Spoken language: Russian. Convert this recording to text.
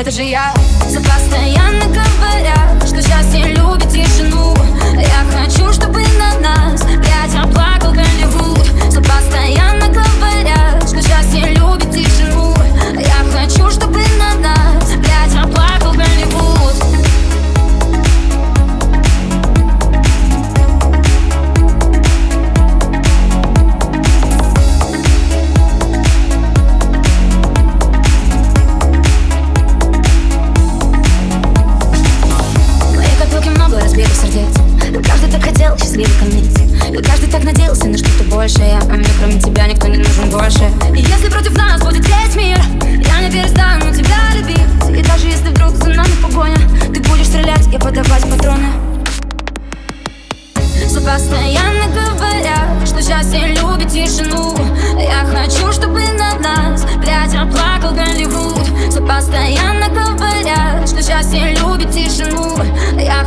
это же я. За постоянно говорят, что счастье любит что-то большее А мне кроме тебя никто не нужен больше. И если против нас будет весь мир Я не перестану тебя любить. И даже если вдруг за нами погоня Ты будешь стрелять и подавать патроны. Все постоянно говорят, что счастье любит тишину. Я хочу, чтобы на нас опять оплакал Голливуд. Все постоянно говорят, что счастье любит тишину. Я